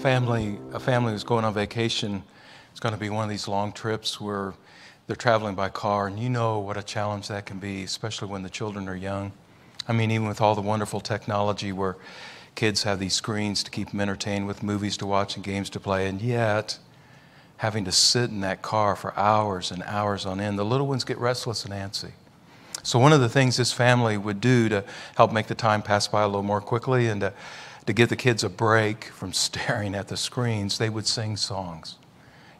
family, a family who's going on vacation. It's going to be one of these long trips where they're traveling by car, and you know what a challenge that can be, especially when the children are young. I mean, even with all the wonderful technology where kids have these screens to keep them entertained with movies to watch and games to play, and yet having to sit in that car for hours and hours on end, the little ones get restless and antsy. So, one of the things this family would do to help make the time pass by a little more quickly and to to give the kids a break from staring at the screens, they would sing songs.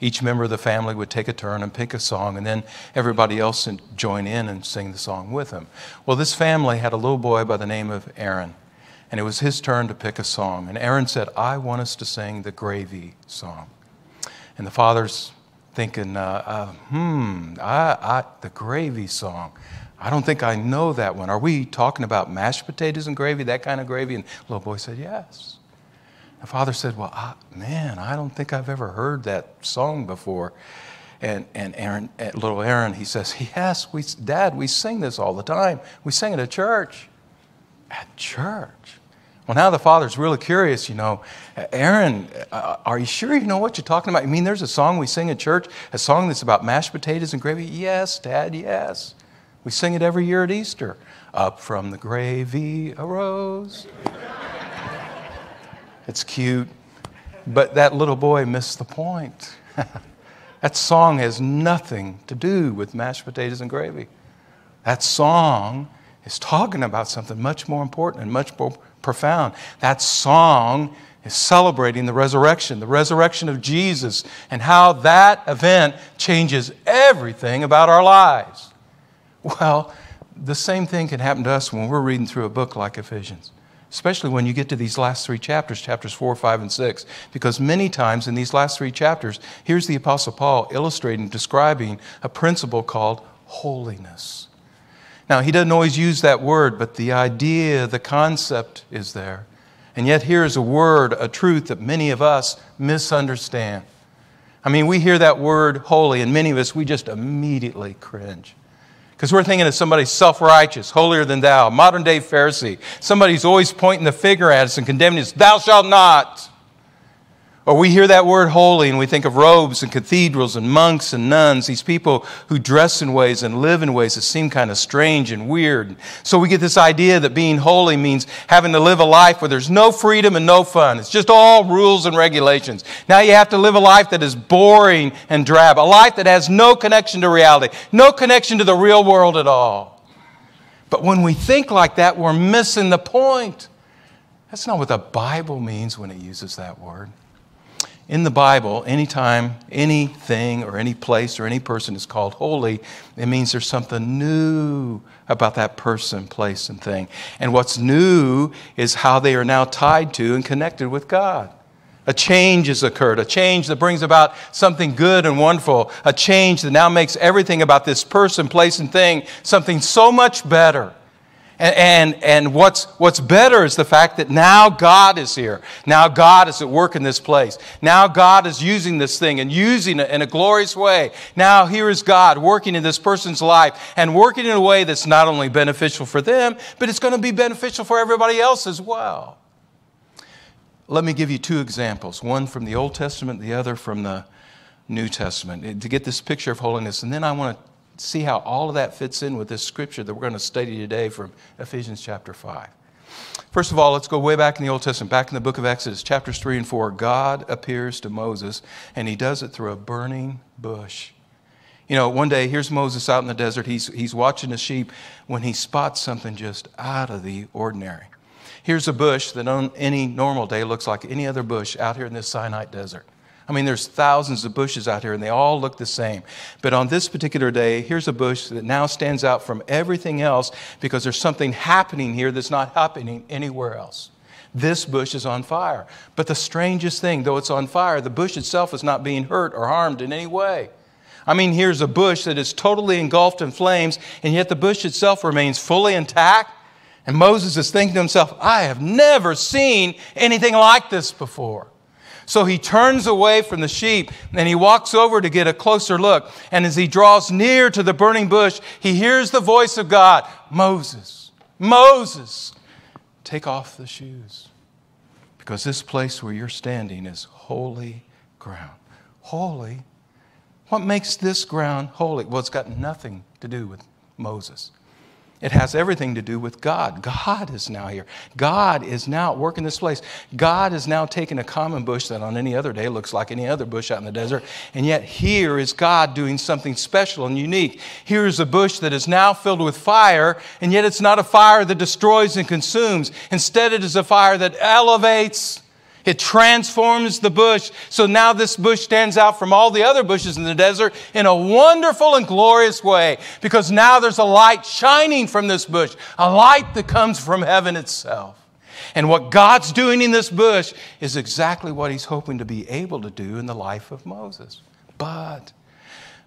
Each member of the family would take a turn and pick a song, and then everybody else would join in and sing the song with them. Well, this family had a little boy by the name of Aaron, and it was his turn to pick a song. And Aaron said, I want us to sing the gravy song. And the father's thinking, uh, uh, hmm, I, I, the gravy song. I don't think I know that one. Are we talking about mashed potatoes and gravy, that kind of gravy? And the little boy said, Yes. The father said, Well, I, man, I don't think I've ever heard that song before. And, and Aaron, uh, little Aaron, he says, Yes, we, Dad, we sing this all the time. We sing it at church. At church? Well, now the father's really curious, you know. Aaron, uh, are you sure you know what you're talking about? I mean, there's a song we sing at church, a song that's about mashed potatoes and gravy? Yes, Dad, yes. We sing it every year at Easter. Up from the gravy arose. it's cute, but that little boy missed the point. that song has nothing to do with mashed potatoes and gravy. That song is talking about something much more important and much more profound. That song is celebrating the resurrection, the resurrection of Jesus, and how that event changes everything about our lives. Well, the same thing can happen to us when we're reading through a book like Ephesians, especially when you get to these last three chapters, chapters 4, 5, and 6. Because many times in these last three chapters, here's the Apostle Paul illustrating, describing a principle called holiness. Now, he doesn't always use that word, but the idea, the concept is there. And yet, here's a word, a truth that many of us misunderstand. I mean, we hear that word holy, and many of us, we just immediately cringe. Because we're thinking of somebody self righteous, holier than thou, modern day Pharisee. Somebody who's always pointing the finger at us and condemning us, thou shalt not. Or we hear that word holy and we think of robes and cathedrals and monks and nuns, these people who dress in ways and live in ways that seem kind of strange and weird. So we get this idea that being holy means having to live a life where there's no freedom and no fun. It's just all rules and regulations. Now you have to live a life that is boring and drab, a life that has no connection to reality, no connection to the real world at all. But when we think like that, we're missing the point. That's not what the Bible means when it uses that word in the Bible, anytime anything or any place or any person is called holy, it means there's something new about that person, place, and thing. And what's new is how they are now tied to and connected with God. A change has occurred, a change that brings about something good and wonderful, a change that now makes everything about this person, place, and thing something so much better. And, and, and what's, what's better is the fact that now God is here. Now God is at work in this place. Now God is using this thing and using it in a glorious way. Now here is God working in this person's life and working in a way that's not only beneficial for them, but it's going to be beneficial for everybody else as well. Let me give you two examples one from the Old Testament, the other from the New Testament, to get this picture of holiness. And then I want to see how all of that fits in with this scripture that we're going to study today from Ephesians chapter 5. First of all, let's go way back in the Old Testament, back in the book of Exodus, chapters 3 and 4. God appears to Moses, and he does it through a burning bush. You know, one day, here's Moses out in the desert. He's, he's watching the sheep when he spots something just out of the ordinary. Here's a bush that on any normal day looks like any other bush out here in this Sinai desert. I mean, there's thousands of bushes out here and they all look the same. But on this particular day, here's a bush that now stands out from everything else because there's something happening here that's not happening anywhere else. This bush is on fire. But the strangest thing, though it's on fire, the bush itself is not being hurt or harmed in any way. I mean, here's a bush that is totally engulfed in flames, and yet the bush itself remains fully intact. And Moses is thinking to himself, I have never seen anything like this before. So he turns away from the sheep and he walks over to get a closer look. And as he draws near to the burning bush, he hears the voice of God Moses, Moses, take off the shoes Because this place where you're standing is holy ground. Holy? What makes this ground holy? Well, it's got nothing to do with Moses. It has everything to do with God. God is now here. God is now at work in this place. God is now taking a common bush that on any other day looks like any other bush out in the desert. And yet here is God doing something special and unique. Here is a bush that is now filled with fire, and yet it's not a fire that destroys and consumes. Instead, it is a fire that elevates it transforms the bush. So now this bush stands out from all the other bushes in the desert in a wonderful and glorious way because now there's a light shining from this bush, a light that comes from heaven itself. And what God's doing in this bush is exactly what He's hoping to be able to do in the life of Moses. But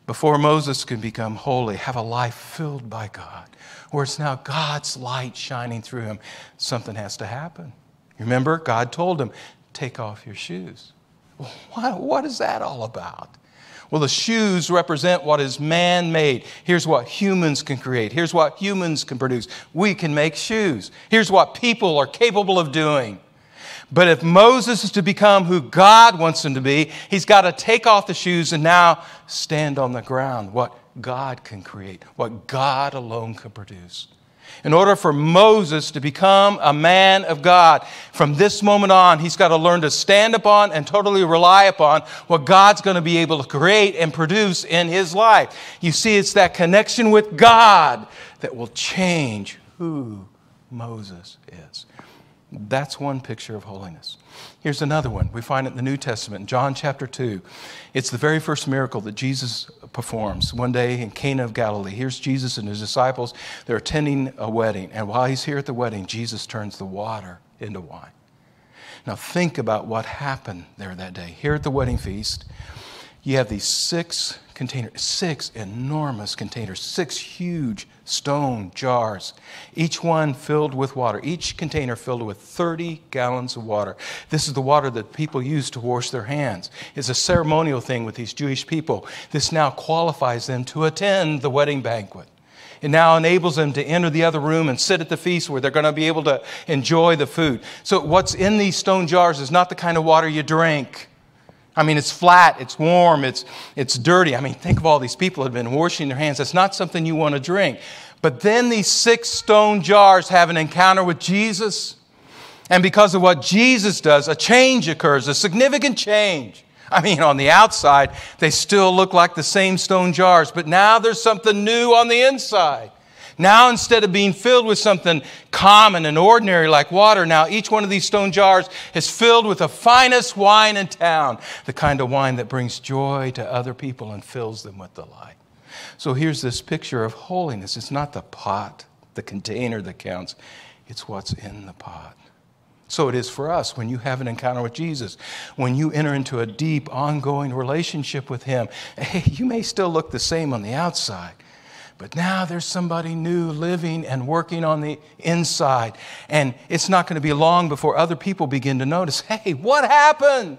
before Moses can become holy, have a life filled by God, where it's now God's light shining through him, something has to happen. Remember, God told him, take off your shoes. What, what is that all about? Well, the shoes represent what is man made. Here's what humans can create. Here's what humans can produce. We can make shoes. Here's what people are capable of doing. But if Moses is to become who God wants him to be, he's got to take off the shoes and now stand on the ground, what God can create, what God alone can produce in order for Moses to become a man of God, from this moment on, he's got to learn to stand upon and totally rely upon what God's going to be able to create and produce in his life. You see, it's that connection with God that will change who Moses is. That's one picture of holiness. Here's another one. We find it in the New Testament, John chapter 2. It's the very first miracle that Jesus performs one day in Cana of Galilee. Here's Jesus and his disciples. They're attending a wedding. And while he's here at the wedding, Jesus turns the water into wine. Now, think about what happened there that day. Here at the wedding feast, you have these six containers, six enormous containers, six huge stone jars, each one filled with water, each container filled with 30 gallons of water. This is the water that people use to wash their hands. It's a ceremonial thing with these Jewish people. This now qualifies them to attend the wedding banquet. It now enables them to enter the other room and sit at the feast where they're going to be able to enjoy the food. So, what's in these stone jars is not the kind of water you drink. I mean, it's flat, it's warm, it's, it's dirty. I mean, think of all these people who have been washing their hands. That's not something you want to drink. But then these six stone jars have an encounter with Jesus. And because of what Jesus does, a change occurs, a significant change. I mean, on the outside, they still look like the same stone jars, but now there's something new on the inside. Now, instead of being filled with something common and ordinary like water, now each one of these stone jars is filled with the finest wine in town, the kind of wine that brings joy to other people and fills them with delight. So here's this picture of holiness. It's not the pot, the container that counts, it's what's in the pot. So it is for us when you have an encounter with Jesus, when you enter into a deep, ongoing relationship with Him. Hey, you may still look the same on the outside, but now there's somebody new living and working on the inside. And it's not going to be long before other people begin to notice hey, what happened?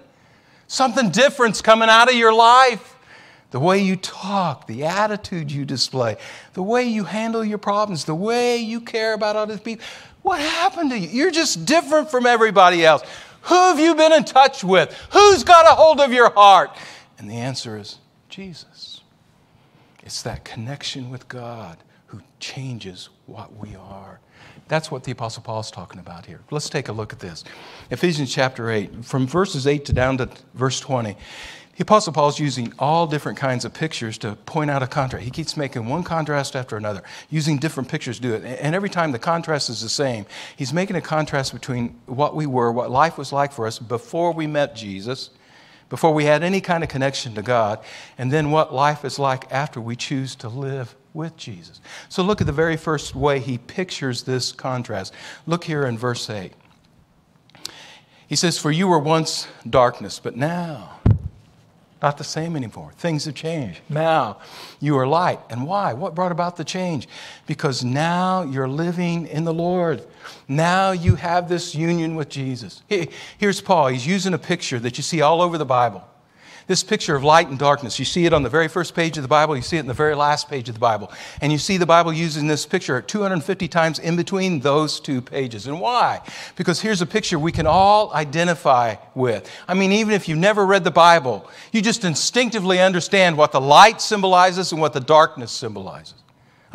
Something different's coming out of your life. The way you talk, the attitude you display, the way you handle your problems, the way you care about other people. What happened to you? You're just different from everybody else. Who have you been in touch with? Who's got a hold of your heart? And the answer is Jesus. It's that connection with God who changes what we are. That's what the Apostle Paul is talking about here. Let's take a look at this. Ephesians chapter 8, from verses 8 to down to verse 20. The Apostle Paul is using all different kinds of pictures to point out a contrast. He keeps making one contrast after another, using different pictures to do it. And every time the contrast is the same, he's making a contrast between what we were, what life was like for us before we met Jesus, before we had any kind of connection to God, and then what life is like after we choose to live with Jesus. So look at the very first way he pictures this contrast. Look here in verse 8. He says, For you were once darkness, but now not the same anymore. Things have changed. Now you are light. And why? What brought about the change? Because now you're living in the Lord. Now you have this union with Jesus. Here's Paul. He's using a picture that you see all over the Bible. This picture of light and darkness, you see it on the very first page of the Bible, you see it in the very last page of the Bible. And you see the Bible using this picture 250 times in between those two pages. And why? Because here's a picture we can all identify with. I mean, even if you've never read the Bible, you just instinctively understand what the light symbolizes and what the darkness symbolizes.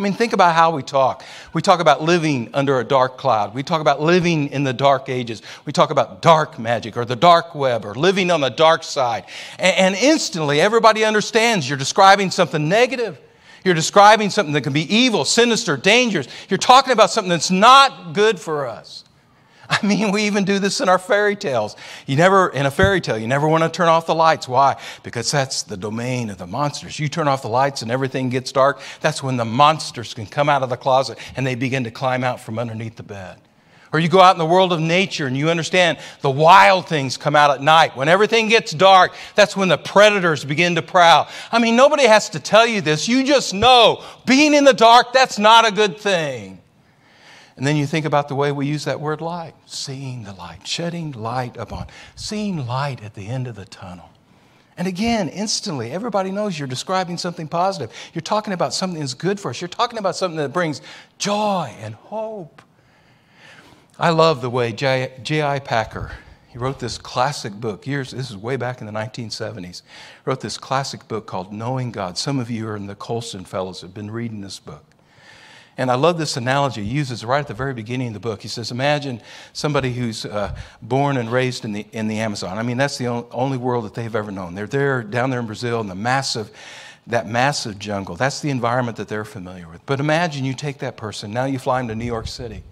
I mean, think about how we talk. We talk about living under a dark cloud. We talk about living in the dark ages. We talk about dark magic or the dark web or living on the dark side. And, instantly, everybody understands you're describing something negative. You're describing something that can be evil, sinister, dangerous. You're talking about something that's not good for us. I mean, we even do this in our fairy tales. You never, in a fairy tale, you never want to turn off the lights. Why? Because that's the domain of the monsters. You turn off the lights and everything gets dark. That's when the monsters can come out of the closet and they begin to climb out from underneath the bed. Or you go out in the world of nature and you understand the wild things come out at night. When everything gets dark, that's when the predators begin to prowl. I mean, nobody has to tell you this. You just know being in the dark, that's not a good thing. And then you think about the way we use that word light seeing the light, shedding light upon, seeing light at the end of the tunnel. And again, instantly, everybody knows you're describing something positive. You're talking about something that's good for us. You're talking about something that brings joy and hope. I love the way J.I. Packer, he wrote this classic book, years, this is way back in the 1970s, wrote this classic book called Knowing God. Some of you are in the Colson Fellows have been reading this book. And I love this analogy he uses right at the very beginning of the book. He says, Imagine somebody who's uh, born and raised in the, in the Amazon. I mean, that's the only world that they've ever known. They're there, down there in Brazil, in the massive, that massive jungle. That's the environment that they're familiar with. But imagine you take that person, now you fly them to New York City,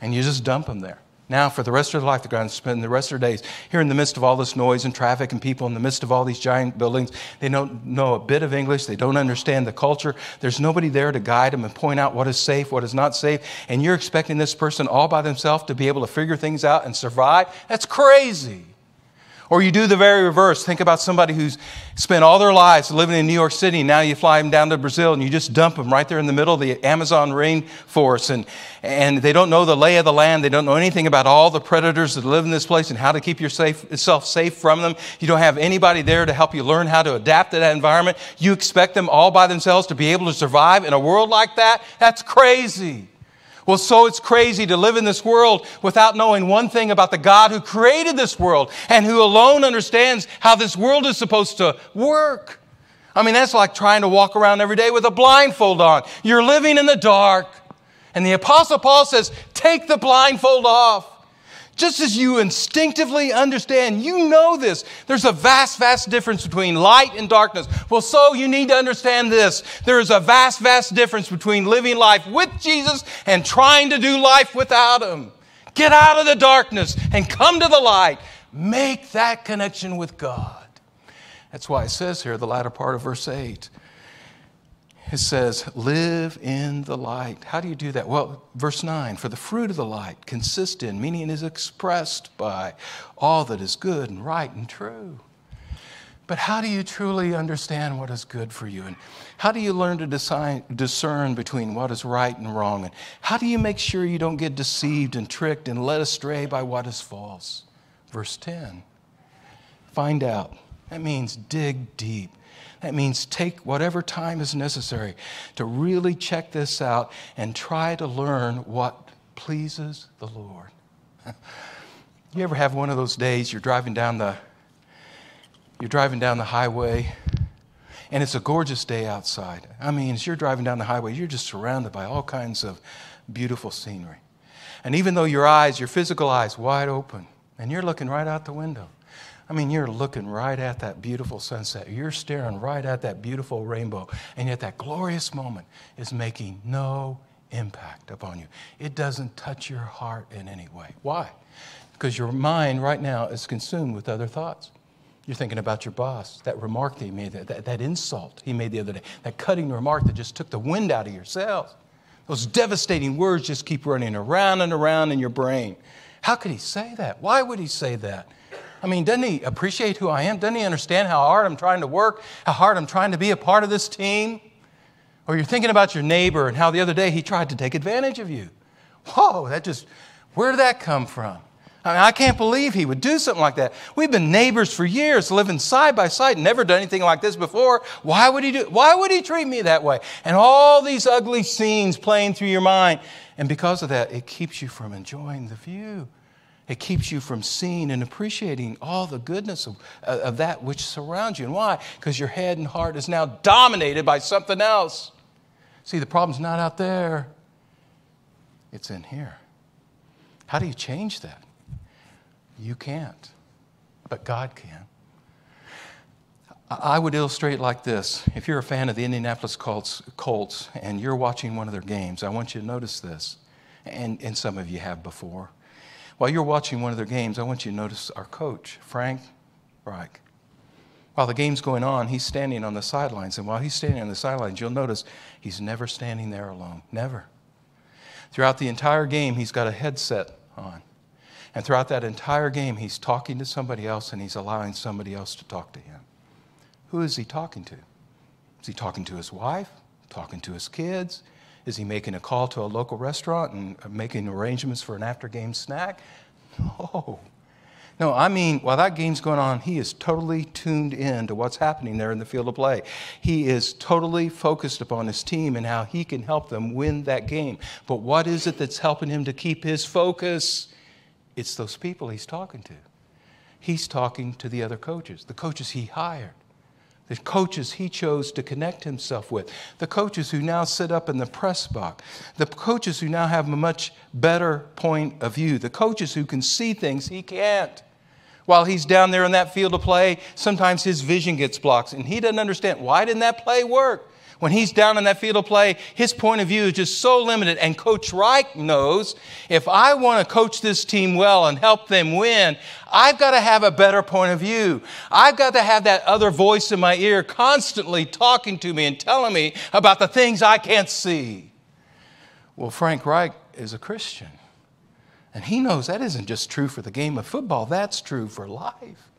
and you just dump them there. Now, for the rest of their life, they're going to spend the rest of their days here in the midst of all this noise and traffic and people, in the midst of all these giant buildings. They don't know a bit of English. They don't understand the culture. There's nobody there to guide them and point out what is safe, what is not safe. And you're expecting this person all by themselves to be able to figure things out and survive? That's crazy. Or you do the very reverse. Think about somebody who's spent all their lives living in New York City. Now you fly them down to Brazil and you just dump them right there in the middle of the Amazon rainforest. And, and they don't know the lay of the land. They don't know anything about all the predators that live in this place and how to keep yourself safe from them. You don't have anybody there to help you learn how to adapt to that environment. You expect them all by themselves to be able to survive in a world like that? That's crazy. Well, so it's crazy to live in this world without knowing one thing about the God who created this world and who alone understands how this world is supposed to work. I mean, that's like trying to walk around every day with a blindfold on. You're living in the dark. And the Apostle Paul says, take the blindfold off. Just as you instinctively understand, you know this. There's a vast, vast difference between light and darkness. Well, so you need to understand this. There is a vast, vast difference between living life with Jesus and trying to do life without Him. Get out of the darkness and come to the light. Make that connection with God. That's why it says here, the latter part of verse 8 it says, live in the light. How do you do that? Well, verse 9, for the fruit of the light consists in, meaning is expressed by all that is good and right and true. But how do you truly understand what is good for you? And how do you learn to discern between what is right and wrong? And how do you make sure you don't get deceived and tricked and led astray by what is false? Verse 10 find out. That means dig deep. That means take whatever time is necessary to really check this out and try to learn what pleases the Lord. you ever have one of those days you're driving down the you're driving down the highway and it's a gorgeous day outside. I mean, as you're driving down the highway, you're just surrounded by all kinds of beautiful scenery. And even though your eyes, your physical eyes, wide open, and you're looking right out the window, I mean, you're looking right at that beautiful sunset. You're staring right at that beautiful rainbow. And yet, that glorious moment is making no impact upon you. It doesn't touch your heart in any way. Why? Because your mind right now is consumed with other thoughts. You're thinking about your boss, that remark that he made, that, that, that insult he made the other day, that cutting remark that just took the wind out of your sails. Those devastating words just keep running around and around in your brain. How could he say that? Why would he say that? I mean, doesn't he appreciate who I am? Doesn't he understand how hard I'm trying to work, how hard I'm trying to be a part of this team? Or you're thinking about your neighbor and how the other day he tried to take advantage of you. Whoa, that just, where did that come from? I, mean, I can't believe he would do something like that. We've been neighbors for years, living side by side, never done anything like this before. Why would he do? Why would he treat me that way? And all these ugly scenes playing through your mind, and because of that, it keeps you from enjoying the view. It keeps you from seeing and appreciating all the goodness of, uh, of that which surrounds you. And why? Because your head and heart is now dominated by something else. See, the problem's not out there, it's in here. How do you change that? You can't, but God can. I would illustrate like this. If you're a fan of the Indianapolis Colts, Colts and you're watching one of their games, I want you to notice this, and, and some of you have before. While you're watching one of their games, I want you to notice our coach, Frank Reich. While the game's going on, he's standing on the sidelines. And while he's standing on the sidelines, you'll notice he's never standing there alone. Never. Throughout the entire game, he's got a headset on. And throughout that entire game, he's talking to somebody else and he's allowing somebody else to talk to him. Who is he talking to? Is he talking to his wife? Talking to his kids? Is he making a call to a local restaurant and uh, making arrangements for an after game snack? No. No, I mean, while that game's going on, he is totally tuned in to what's happening there in the field of play. He is totally focused upon his team and how he can help them win that game. But what is it that's helping him to keep his focus? It's those people he's talking to. He's talking to the other coaches, the coaches he hired the coaches he chose to connect himself with, the coaches who now sit up in the press box, the coaches who now have a much better point of view, the coaches who can see things he can't. While he's down there in that field of play, sometimes his vision gets blocked and he doesn't understand why didn't that play work? When he's down in that field of play, his point of view is just so limited. And Coach Reich knows if I want to coach this team well and help them win, I've got to have a better point of view. I've got to have that other voice in my ear constantly talking to me and telling me about the things I can't see. Well, Frank Reich is a Christian. And he knows that isn't just true for the game of football, that's true for life.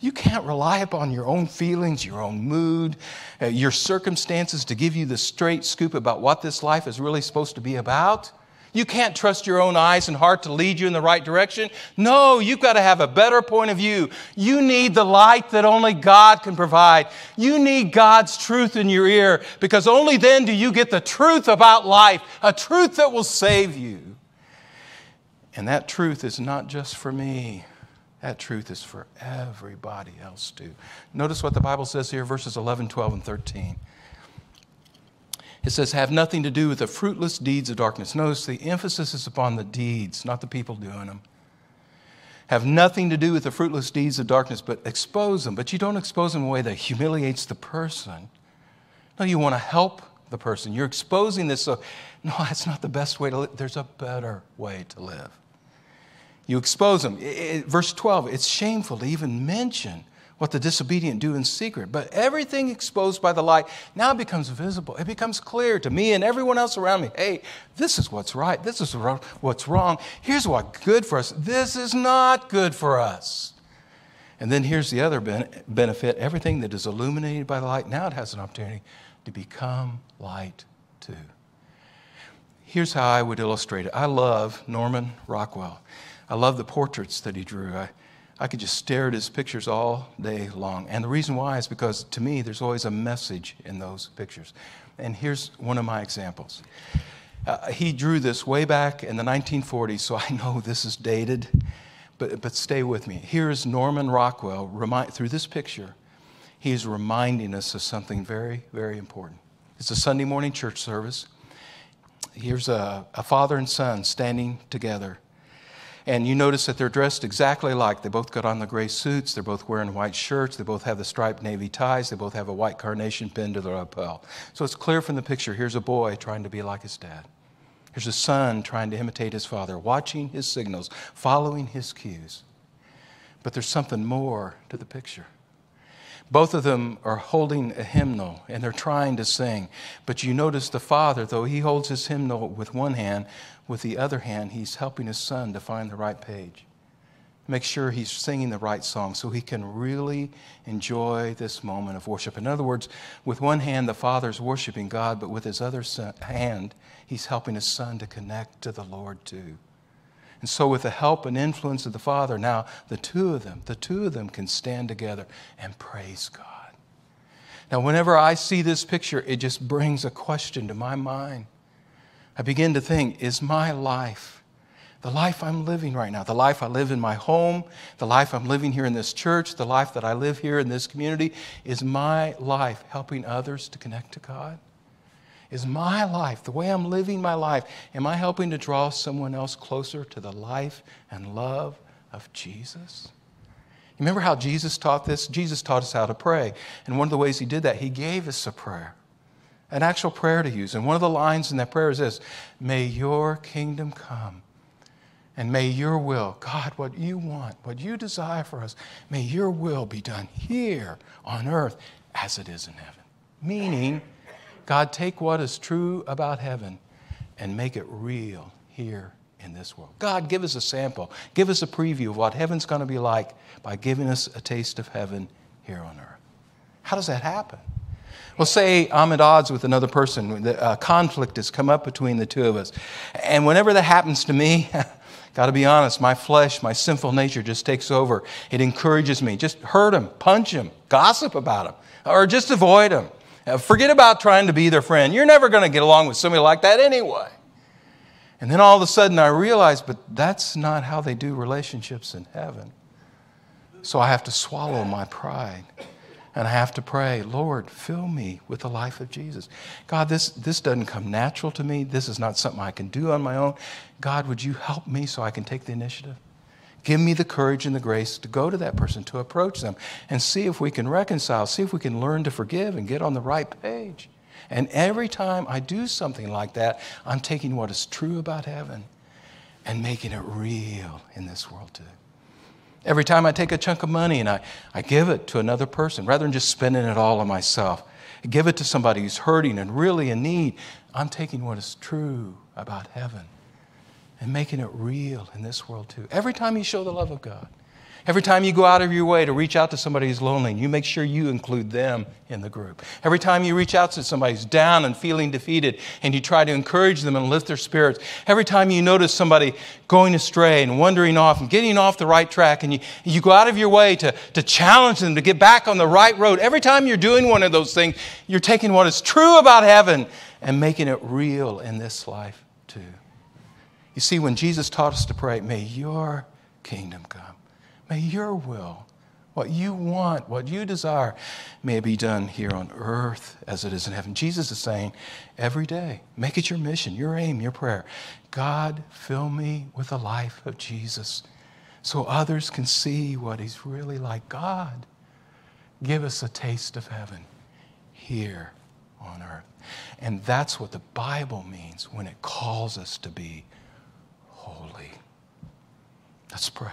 You can't rely upon your own feelings, your own mood, uh, your circumstances to give you the straight scoop about what this life is really supposed to be about. You can't trust your own eyes and heart to lead you in the right direction. No, you've got to have a better point of view. You need the light that only God can provide. You need God's truth in your ear because only then do you get the truth about life, a truth that will save you. And that truth is not just for me. That truth is for everybody else too. Notice what the Bible says here, verses 11, 12, and 13. It says, have nothing to do with the fruitless deeds of darkness. Notice the emphasis is upon the deeds, not the people doing them. Have nothing to do with the fruitless deeds of darkness, but expose them. But you don't expose them in a way that humiliates the person. No, you want to help the person. You're exposing this so, no, that's not the best way to live. There's a better way to live. You expose them. Verse 12, it's shameful to even mention what the disobedient do in secret. But everything exposed by the light now becomes visible. It becomes clear to me and everyone else around me hey, this is what's right. This is what's wrong. Here's what's good for us. This is not good for us. And then here's the other benefit everything that is illuminated by the light, now it has an opportunity to become light too. Here's how I would illustrate it. I love Norman Rockwell. I love the portraits that he drew. I, I could just stare at his pictures all day long. And the reason why is because to me, there's always a message in those pictures. And here's one of my examples. Uh, he drew this way back in the 1940s, so I know this is dated, but, but stay with me. Here's Norman Rockwell remind, through this picture. He is reminding us of something very, very important. It's a Sunday morning church service. Here's a, a father and son standing together and you notice that they're dressed exactly alike. They both got on the gray suits. They're both wearing white shirts. They both have the striped navy ties. They both have a white carnation pinned to their lapel. So it's clear from the picture here's a boy trying to be like his dad. Here's a son trying to imitate his father, watching his signals, following his cues. But there's something more to the picture. Both of them are holding a hymnal and they're trying to sing. But you notice the father, though he holds his hymnal with one hand, with the other hand, he's helping his son to find the right page. Make sure he's singing the right song so he can really enjoy this moment of worship. In other words, with one hand, the father's worshiping God, but with his other son, hand, he's helping his son to connect to the Lord too. And so, with the help and influence of the Father, now the two of them, the two of them can stand together and praise God. Now, whenever I see this picture, it just brings a question to my mind. I begin to think, is my life, the life I'm living right now, the life I live in my home, the life I'm living here in this church, the life that I live here in this community, is my life helping others to connect to God? Is my life, the way I'm living my life, am I helping to draw someone else closer to the life and love of Jesus? Remember how Jesus taught this? Jesus taught us how to pray. And one of the ways he did that, he gave us a prayer, an actual prayer to use. And one of the lines in that prayer is this May your kingdom come. And may your will, God, what you want, what you desire for us, may your will be done here on earth as it is in heaven. Meaning, God, take what is true about heaven and make it real here in this world. God, give us a sample. Give us a preview of what heaven's going to be like by giving us a taste of heaven here on earth. How does that happen? Well, say I'm at odds with another person. A uh, conflict has come up between the two of us. And whenever that happens to me, got to be honest, my flesh, my sinful nature just takes over. It encourages me. Just hurt him, punch him, gossip about him, or just avoid him. Uh, forget about trying to be their friend. You're never going to get along with somebody like that anyway. And then all of a sudden I realized, but that's not how they do relationships in heaven. So I have to swallow my pride. And I have to pray, Lord, fill me with the life of Jesus. God, this, this doesn't come natural to me. This is not something I can do on my own. God, would you help me so I can take the initiative? Give me the courage and the grace to go to that person, to approach them, and see if we can reconcile, see if we can learn to forgive and get on the right page. And every time I do something like that, I'm taking what is true about heaven and making it real in this world too. Every time I take a chunk of money and I, I give it to another person, rather than just spending it all on myself, I give it to somebody who's hurting and really in need, I'm taking what is true about heaven and making it real in this world too. Every time you show the love of God, every time you go out of your way to reach out to somebody who's lonely, you make sure you include them in the group. Every time you reach out to somebody who's down and feeling defeated and you try to encourage them and lift their spirits, every time you notice somebody going astray and wandering off and getting off the right track and you, you go out of your way to, to challenge them to get back on the right road, every time you're doing one of those things, you're taking what is true about heaven and making it real in this life too. You see, when Jesus taught us to pray, may your kingdom come, may your will, what you want, what you desire, may be done here on earth as it is in heaven. Jesus is saying every day, make it your mission, your aim, your prayer. God, fill me with the life of Jesus so others can see what he's really like. God, give us a taste of heaven here on earth. And that's what the Bible means when it calls us to be holy. Let's pray.